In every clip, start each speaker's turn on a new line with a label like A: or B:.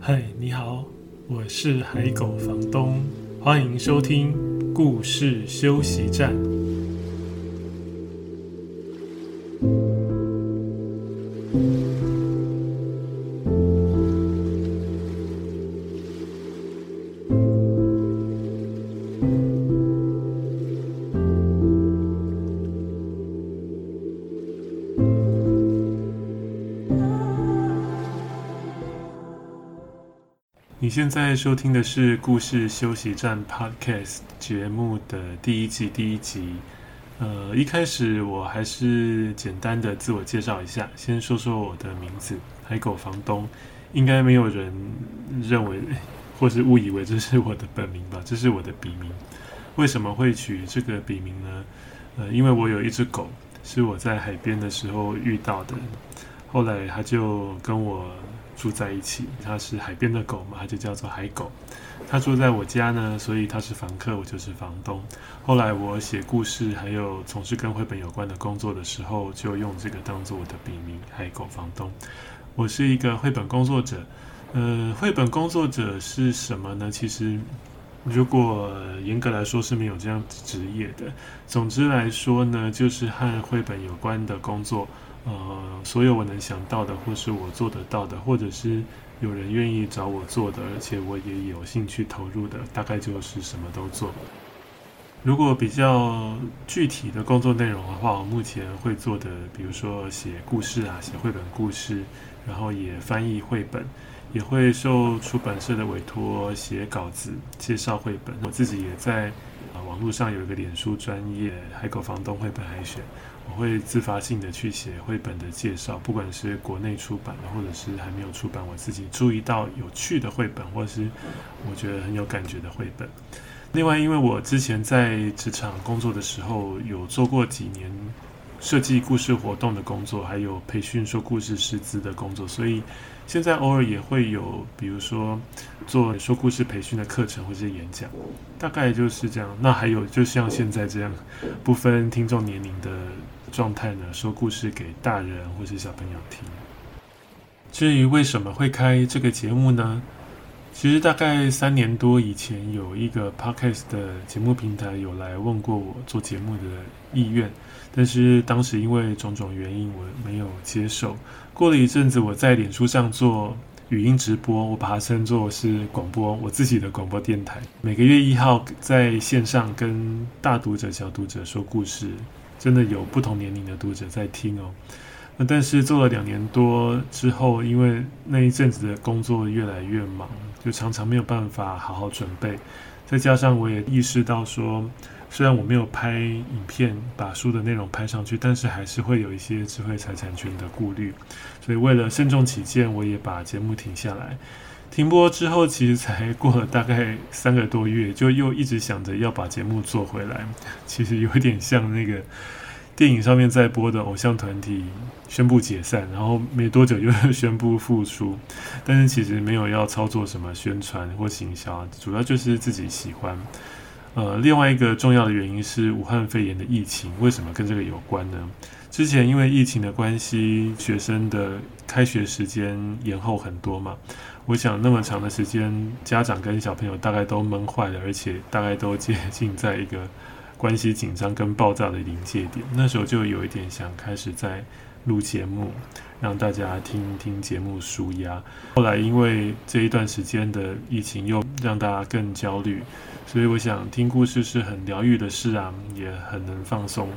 A: 嗨，你好，我是海狗房东，欢迎收听故事休息站。现在收听的是《故事休息站》Podcast 节目的第一季第一集。呃，一开始我还是简单的自我介绍一下，先说说我的名字——海狗房东。应该没有人认为 或是误以为这是我的本名吧？这是我的笔名。为什么会取这个笔名呢？呃，因为我有一只狗，是我在海边的时候遇到的，后来它就跟我。住在一起，它是海边的狗嘛，它就叫做海狗。它住在我家呢，所以它是房客，我就是房东。后来我写故事，还有从事跟绘本有关的工作的时候，就用这个当做我的笔名——海狗房东。我是一个绘本工作者。呃，绘本工作者是什么呢？其实，如果严格来说是没有这样职业的。总之来说呢，就是和绘本有关的工作。呃，所有我能想到的，或是我做得到的，或者是有人愿意找我做的，而且我也有兴趣投入的，大概就是什么都做。如果比较具体的工作内容的话，我目前会做的，比如说写故事啊，写绘本故事，然后也翻译绘本，也会受出版社的委托写稿子，介绍绘本。我自己也在啊网络上有一个脸书专业“海狗房东绘本海选”。我会自发性的去写绘本的介绍，不管是国内出版的，或者是还没有出版，我自己注意到有趣的绘本，或者是我觉得很有感觉的绘本。另外，因为我之前在职场工作的时候，有做过几年设计故事活动的工作，还有培训说故事师资的工作，所以现在偶尔也会有，比如说做说故事培训的课程或是演讲，大概就是这样。那还有，就像现在这样，不分听众年龄的。状态呢？说故事给大人或是小朋友听。至于为什么会开这个节目呢？其实大概三年多以前，有一个 podcast 的节目平台有来问过我做节目的意愿，但是当时因为种种原因，我没有接受。过了一阵子，我在脸书上做语音直播，我把它称作是广播，我自己的广播电台，每个月一号在线上跟大读者、小读者说故事。真的有不同年龄的读者在听哦，那但是做了两年多之后，因为那一阵子的工作越来越忙，就常常没有办法好好准备，再加上我也意识到说，虽然我没有拍影片把书的内容拍上去，但是还是会有一些智慧财产权的顾虑，所以为了慎重起见，我也把节目停下来。停播之后，其实才过了大概三个多月，就又一直想着要把节目做回来。其实有点像那个电影上面在播的偶像团体宣布解散，然后没多久又宣布复出，但是其实没有要操作什么宣传或行销，主要就是自己喜欢。呃，另外一个重要的原因是武汉肺炎的疫情，为什么跟这个有关呢？之前因为疫情的关系，学生的开学时间延后很多嘛。我想那么长的时间，家长跟小朋友大概都闷坏了，而且大概都接 近在一个关系紧张跟爆炸的临界点。那时候就有一点想开始在录节目，让大家听听节目舒压。后来因为这一段时间的疫情又让大家更焦虑，所以我想听故事是很疗愈的事啊，也很能放松。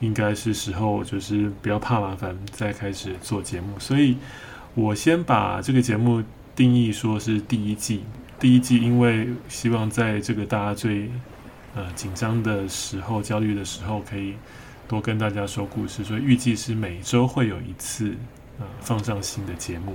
A: 应该是时候就是不要怕麻烦，再开始做节目。所以我先把这个节目。定义说是第一季，第一季，因为希望在这个大家最呃紧张的时候、焦虑的时候，可以多跟大家说故事，所以预计是每周会有一次呃放上新的节目。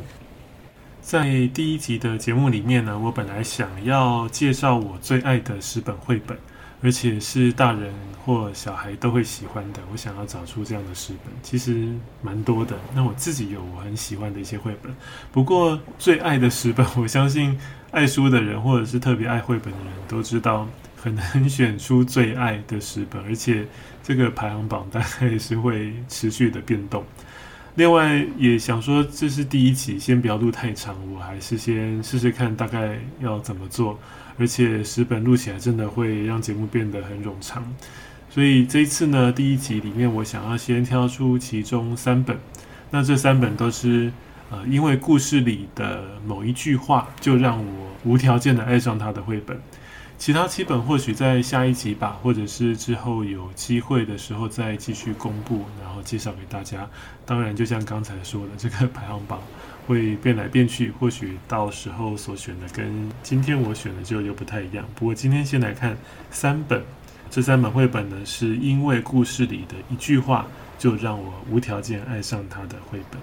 A: 在第一集的节目里面呢，我本来想要介绍我最爱的十本绘本。而且是大人或小孩都会喜欢的。我想要找出这样的十本，其实蛮多的。那我自己有我很喜欢的一些绘本，不过最爱的十本，我相信爱书的人或者是特别爱绘本的人都知道，很难选出最爱的十本，而且这个排行榜大概是会持续的变动。另外也想说，这是第一集，先不要录太长，我还是先试试看大概要怎么做。而且十本录起来真的会让节目变得很冗长，所以这一次呢，第一集里面我想要先挑出其中三本，那这三本都是呃，因为故事里的某一句话就让我无条件的爱上它的绘本。其他七本或许在下一集吧，或者是之后有机会的时候再继续公布，然后介绍给大家。当然，就像刚才说的，这个排行榜会变来变去，或许到时候所选的跟今天我选的就又不太一样。不过今天先来看三本，这三本绘本呢，是因为故事里的一句话就让我无条件爱上它的绘本。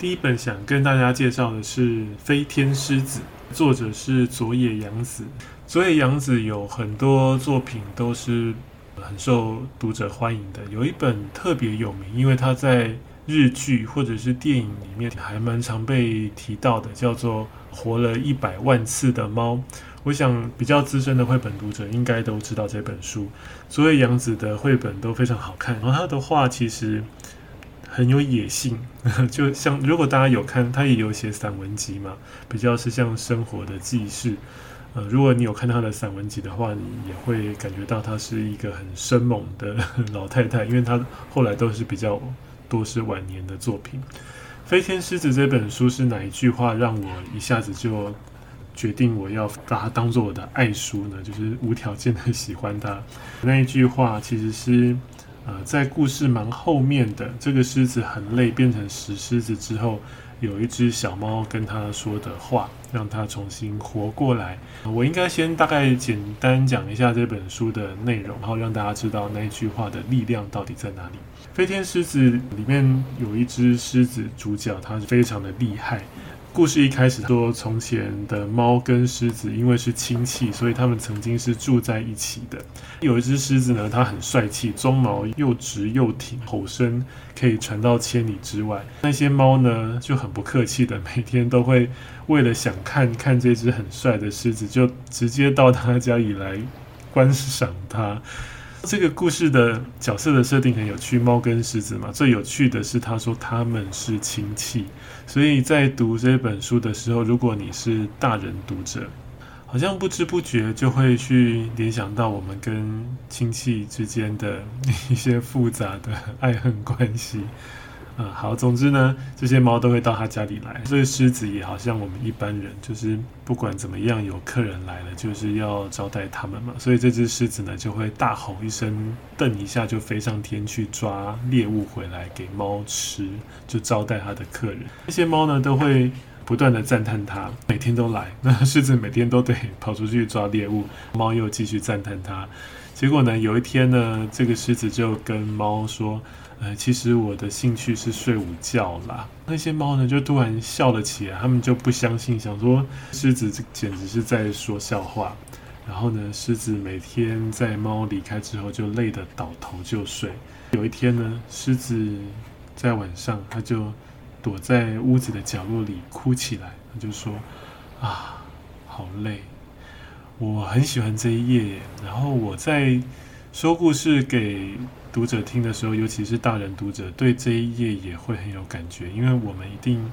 A: 第一本想跟大家介绍的是《飞天狮子》。作者是佐野洋子，佐野洋子有很多作品都是很受读者欢迎的。有一本特别有名，因为他在日剧或者是电影里面还蛮常被提到的，叫做《活了一百万次的猫》。我想比较资深的绘本读者应该都知道这本书。佐野洋子的绘本都非常好看，然后他的画其实。很有野性，就像如果大家有看，他也有写散文集嘛，比较是像生活的记事。呃，如果你有看他的散文集的话，你也会感觉到他是一个很生猛的 老太太，因为他后来都是比较多是晚年的作品。《飞天狮子》这本书是哪一句话让我一下子就决定我要把它当做我的爱书呢？就是无条件的喜欢它。那一句话其实是。呃，在故事蛮后面的，这个狮子很累，变成石狮子之后，有一只小猫跟他说的话，让他重新活过来。我应该先大概简单讲一下这本书的内容，然后让大家知道那句话的力量到底在哪里。飞天狮子里面有一只狮子，主角他是非常的厉害。故事一开始说，从前的猫跟狮子因为是亲戚，所以他们曾经是住在一起的。有一只狮子呢，它很帅气，鬃毛又直又挺，吼声可以传到千里之外。那些猫呢，就很不客气的，每天都会为了想看看这只很帅的狮子，就直接到他家里来观赏它。这个故事的角色的设定很有趣，猫跟狮子嘛。最有趣的是，他说他们是亲戚，所以在读这本书的时候，如果你是大人读者，好像不知不觉就会去联想到我们跟亲戚之间的一些复杂的爱恨关系。嗯，好，总之呢，这些猫都会到他家里来。这个狮子也好像我们一般人，就是不管怎么样，有客人来了，就是要招待他们嘛。所以这只狮子呢，就会大吼一声，瞪一下就飞上天去抓猎物回来给猫吃，就招待他的客人。这些猫呢，都会不断的赞叹他，每天都来。那狮子每天都得 跑出去抓猎物，猫又继续赞叹他。结果呢，有一天呢，这个狮子就跟猫说。呃，其实我的兴趣是睡午觉啦。那些猫呢，就突然笑了起来，他们就不相信，想说狮子这简直是在说笑话。然后呢，狮子每天在猫离开之后，就累得倒头就睡。有一天呢，狮子在晚上，他就躲在屋子的角落里哭起来，他就说：“啊，好累，我很喜欢这一页。然后我在说故事给。”读者听的时候，尤其是大人读者，对这一页也会很有感觉，因为我们一定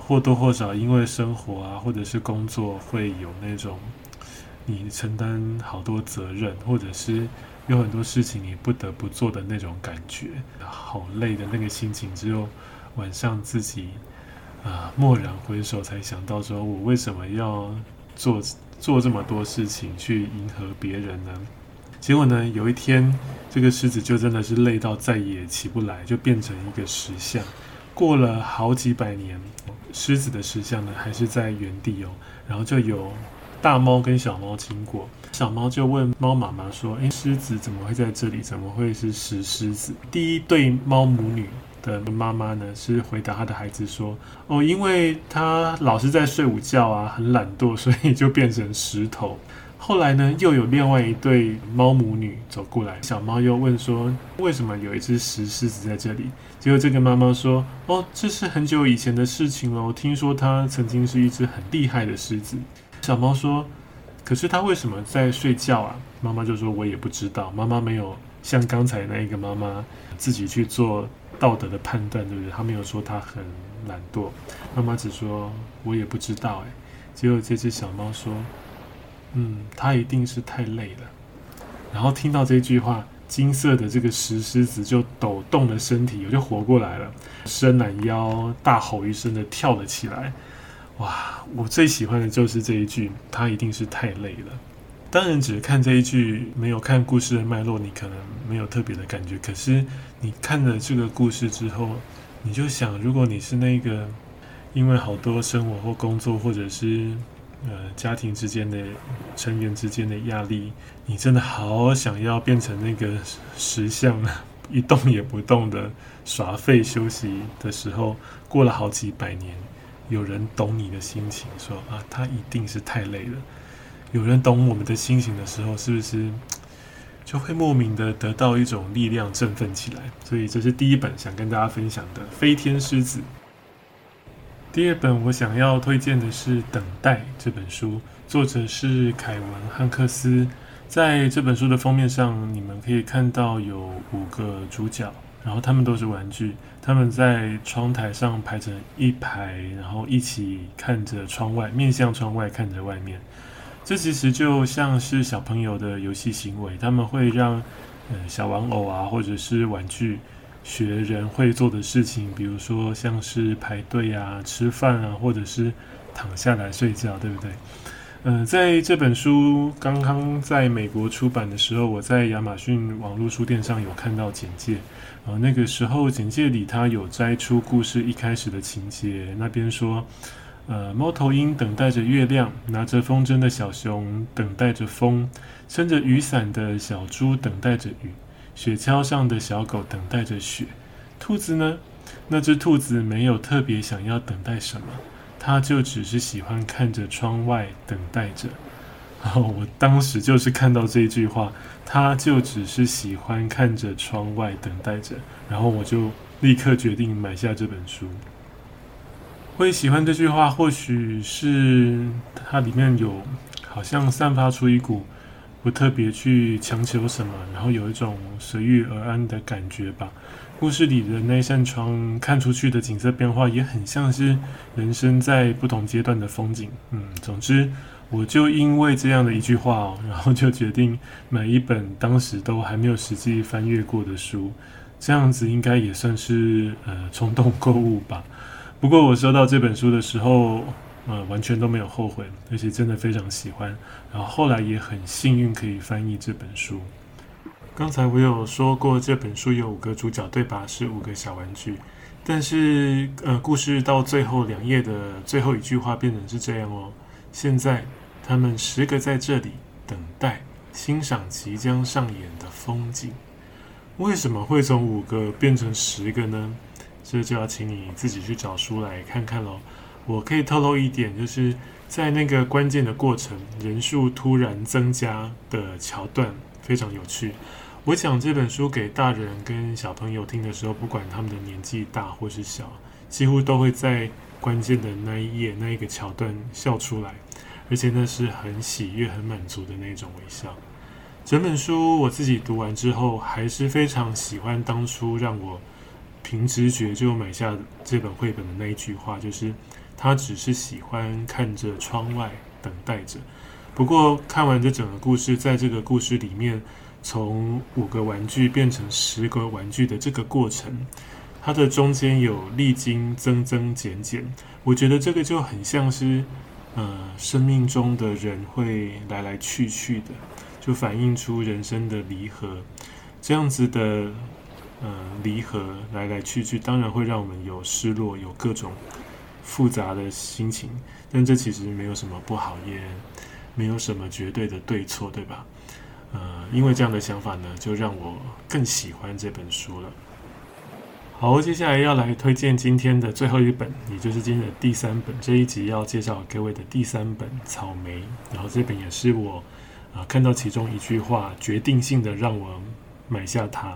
A: 或多或少因为生活啊，或者是工作，会有那种你承担好多责任，或者是有很多事情你不得不做的那种感觉，好累的那个心情，只有晚上自己啊蓦然回首，才想到说我为什么要做做这么多事情去迎合别人呢？结果呢，有一天，这个狮子就真的是累到再也起不来，就变成一个石像。过了好几百年，狮子的石像呢还是在原地哦。然后就有大猫跟小猫经过，小猫就问猫妈妈说：“诶，狮子怎么会在这里？怎么会是石狮子？”第一对猫母女的妈妈呢是回答她的孩子说：“哦，因为它老是在睡午觉啊，很懒惰，所以就变成石头。”后来呢，又有另外一对猫母女走过来，小猫又问说：“为什么有一只石狮子在这里？”结果这个妈妈说：“哦，这是很久以前的事情了。听说它曾经是一只很厉害的狮子。”小猫说：“可是它为什么在睡觉啊？”妈妈就说：“我也不知道。”妈妈没有像刚才那一个妈妈自己去做道德的判断，对不对？她没有说它很懒惰，妈妈只说我也不知道哎。结果这只小猫说，嗯，他一定是太累了。然后听到这句话，金色的这个石狮子就抖动了身体，我就活过来了，伸懒腰，大吼一声的跳了起来。哇，我最喜欢的就是这一句，他一定是太累了。当然，只看这一句，没有看故事的脉络，你可能没有特别的感觉。可是你看了这个故事之后，你就想，如果你是那个因为好多生活或工作，或者是呃家庭之间的成员之间的压力，你真的好想要变成那个石像，一动也不动的耍废休息的时候，过了好几百年，有人懂你的心情，说啊，他一定是太累了。有人懂我们的心情的时候，是不是就会莫名的得到一种力量，振奋起来？所以这是第一本想跟大家分享的《飞天狮子》。第二本我想要推荐的是《等待》这本书，作者是凯文·汉克斯。在这本书的封面上，你们可以看到有五个主角，然后他们都是玩具，他们在窗台上排成一排，然后一起看着窗外，面向窗外看着外面。这其实就像是小朋友的游戏行为，他们会让呃小玩偶啊，或者是玩具学人会做的事情，比如说像是排队啊、吃饭啊，或者是躺下来睡觉，对不对？嗯、在这本书刚刚在美国出版的时候，我在亚马逊网络书店上有看到简介，呃，那个时候简介里它有摘出故事一开始的情节，那边说。呃，猫头鹰等待着月亮，拿着风筝的小熊等待着风，撑着雨伞的小猪等待着雨，雪橇上的小狗等待着雪。兔子呢？那只兔子没有特别想要等待什么，它就只是喜欢看着窗外等待着。然后我当时就是看到这句话，它就只是喜欢看着窗外等待着，然后我就立刻决定买下这本书。会喜欢这句话，或许是它里面有好像散发出一股不特别去强求什么，然后有一种随遇而安的感觉吧。故事里的那扇窗看出去的景色变化，也很像是人生在不同阶段的风景。嗯，总之，我就因为这样的一句话哦，然后就决定买一本当时都还没有实际翻阅过的书，这样子应该也算是呃冲动购物吧。不过我收到这本书的时候，呃，完全都没有后悔，而且真的非常喜欢。然后后来也很幸运可以翻译这本书。刚才我有说过，这本书有五个主角，对吧？是五个小玩具。但是，呃，故事到最后两页的最后一句话变成是这样哦。现在他们十个在这里等待，欣赏即将上演的风景。为什么会从五个变成十个呢？这就要请你自己去找书来看看喽。我可以透露一点，就是在那个关键的过程，人数突然增加的桥段非常有趣。我讲这本书给大人跟小朋友听的时候，不管他们的年纪大或是小，几乎都会在关键的那一页那一个桥段笑出来，而且那是很喜悦、很满足的那种微笑。整本书我自己读完之后，还是非常喜欢当初让我。凭直觉就买下这本绘本的那一句话，就是他只是喜欢看着窗外等待着。不过看完这整个故事，在这个故事里面，从五个玩具变成十个玩具的这个过程，它的中间有历经增增减减。我觉得这个就很像是，呃，生命中的人会来来去去的，就反映出人生的离合，这样子的。呃，离合来来去去，当然会让我们有失落，有各种复杂的心情。但这其实没有什么不好，也没有什么绝对的对错，对吧？呃，因为这样的想法呢，就让我更喜欢这本书了。好，接下来要来推荐今天的最后一本，也就是今天的第三本。这一集要介绍各位的第三本《草莓》，然后这本也是我啊、看到其中一句话，决定性的让我买下它。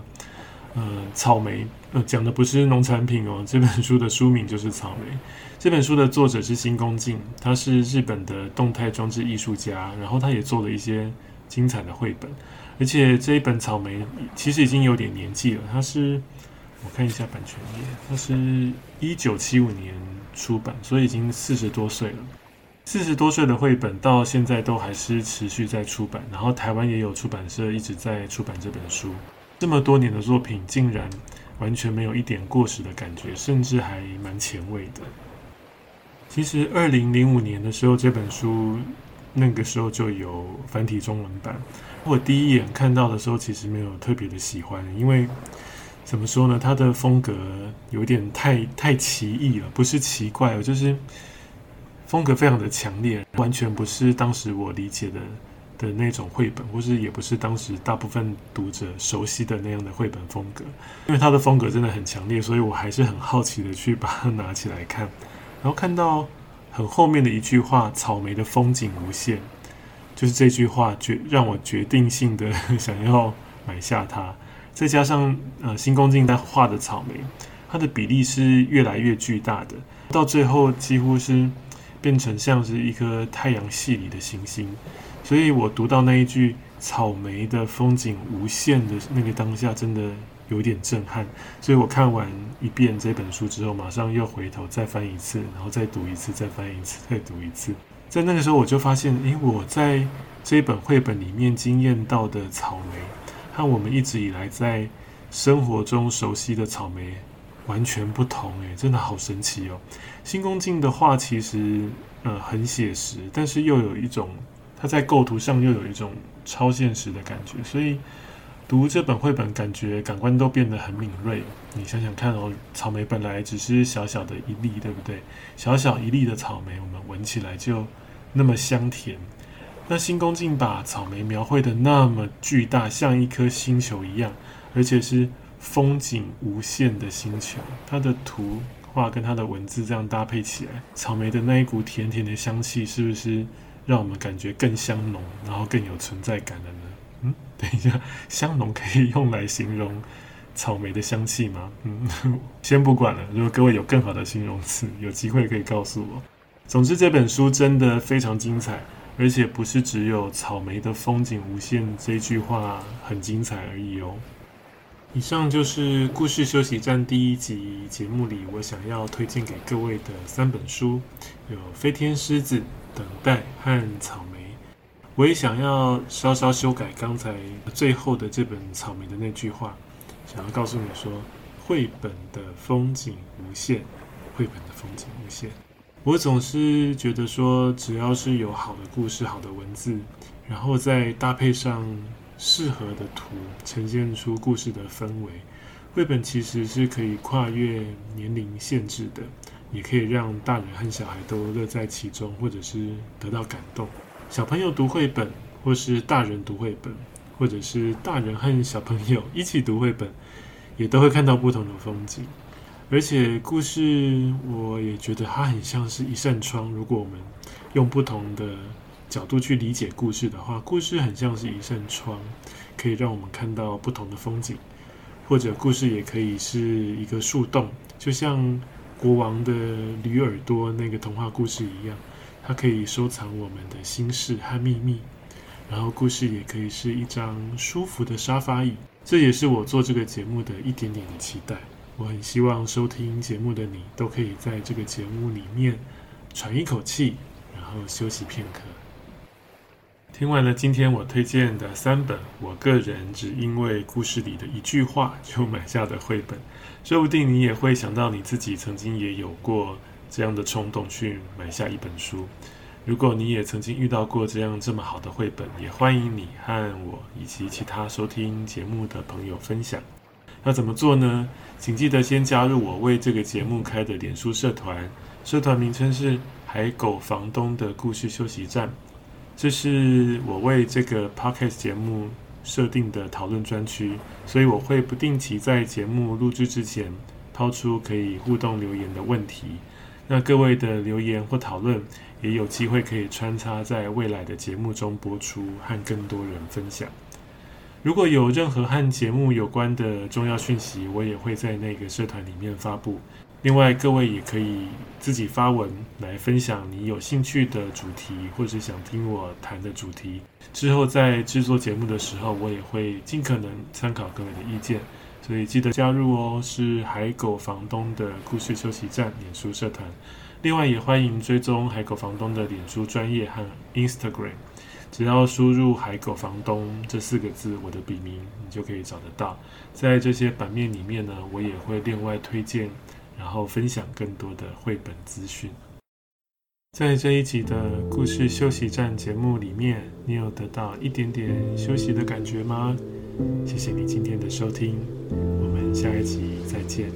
A: 呃，草莓，呃，讲的不是农产品哦。这本书的书名就是草莓。这本书的作者是新宫静，他是日本的动态装置艺术家，然后他也做了一些精彩的绘本。而且这一本草莓其实已经有点年纪了，它是我看一下版权页，它是一九七五年出版，所以已经四十多岁了。四十多岁的绘本到现在都还是持续在出版，然后台湾也有出版社一直在出版这本书。这么多年的作品，竟然完全没有一点过时的感觉，甚至还蛮前卫的。其实二零零五年的时候，这本书那个时候就有繁体中文版。我第一眼看到的时候，其实没有特别的喜欢，因为怎么说呢，它的风格有点太太奇异了，不是奇怪，就是。风格非常的强烈，完全不是当时我理解的的那种绘本，或是也不是当时大部分读者熟悉的那样的绘本风格。因为它的风格真的很强烈，所以我还是很好奇的去把它拿起来看。然后看到很后面的一句话：“草莓的风景无限”，就是这句话决让我决定性的 想要买下它。再加上呃，新宫静在画的草莓，它的比例是越来越巨大的，到最后几乎是。变成像是一颗太阳系里的行星，所以我读到那一句“草莓的风景无限”的那个当下，真的有点震撼。所以我看完一遍这本书之后，马上又回头再翻一次，然后再读一次，再翻一次，再读一次。在那个时候，我就发现，诶，我在这本绘本里面经验到的草莓，和我们一直以来在生活中熟悉的草莓。完全不同诶，真的好神奇哦！新宫静的画其实呃很写实，但是又有一种它在构图上又有一种超现实的感觉，所以读这本绘本感觉感官都变得很敏锐。你想想看哦，草莓本来只是小小的一粒，对不对？小小一粒的草莓，我们闻起来就那么香甜。那新宫静把草莓描绘得那么巨大，像一颗星球一样，而且是。风景无限的星球，它的图画跟它的文字这样搭配起来，草莓的那一股甜甜的香气，是不是让我们感觉更香浓，然后更有存在感的呢？嗯，等一下，香浓可以用来形容 草莓的香气吗？嗯，先不管了。如果各位有更好的形容词，有机会可以告诉我。总之，这本书真的非常精彩，而且不是只有草莓的风景无限这句话很精彩而已哦。以上就是故事休息站第一集节目里我想要推荐给各位的三本书，有《飞天狮子》、《等待》和《草莓》。我也想要稍稍修改刚才最后的这本《草莓》的那句话，想要告诉你说：绘本的风景无限，绘本的风景无限。我总是觉得说，只要是有好的故事、好的文字，然后再搭配上。适合的图呈现出故事的氛围。绘本其实是可以跨越年龄限制的，也可以让大人和小孩都乐在其中，或者是得到感动。小朋友读绘本，或是大人读绘本，或者是大人和小朋友一起读绘本，也都会看到不同的风景。而且故事，我也觉得它很像是一扇窗。如果我们用不同的角度去理解故事的话，故事很像是一扇窗，可以让我们看到不同的风景；或者故事也可以是一个树洞，就像国王的驴耳朵那个童话故事一样，它可以收藏我们的心事和秘密。然后故事也可以是一张舒服的沙发椅，这也是我做这个节目的一点点的期待。我很希望收听节目的你都可以在这个节目里面喘一口气，然后休息片刻。听完了今天我推荐的三本，我个人只因为故事里的一句话就买下的绘本，说不定你也会想到你自己曾经也有过这样的冲动去买下一本书。如果你也曾经遇到过这样这么好的绘本，也欢迎你和我以及其他收听节目的朋友分享。要怎么做呢？请记得先加入我为这个节目开的脸书社团，社团名称是海狗房东的故事休息站。这是我为这个 podcast 节目设定的讨论专区，所以我会不定期在节目录制之前抛出可以互动留言的问题。那各位的留言或讨论也有机会可以穿插在未来的节目中播出，和更多人分享。如果有任何和节目有关的重要讯息，我也会在那个社团里面发布。另外，各位也可以自己发文来分享你有兴趣的主题，或是想听我谈的主题。之后在制作节目的时候，我也会尽可能参考各位的意见，所以记得加入哦。是海狗房东的故事休息站脸书社团，另外也欢迎追踪海狗房东的脸书专业和 Instagram，只要输入“海狗房东”这四个字，我的笔名你就可以找得到。在这些版面里面呢，我也会另外推荐，然后分享更多的绘本资讯。在这一集的故事休息站节目里面你有得到一点点休息的感觉吗？谢谢你今天的收听我们下一集再见。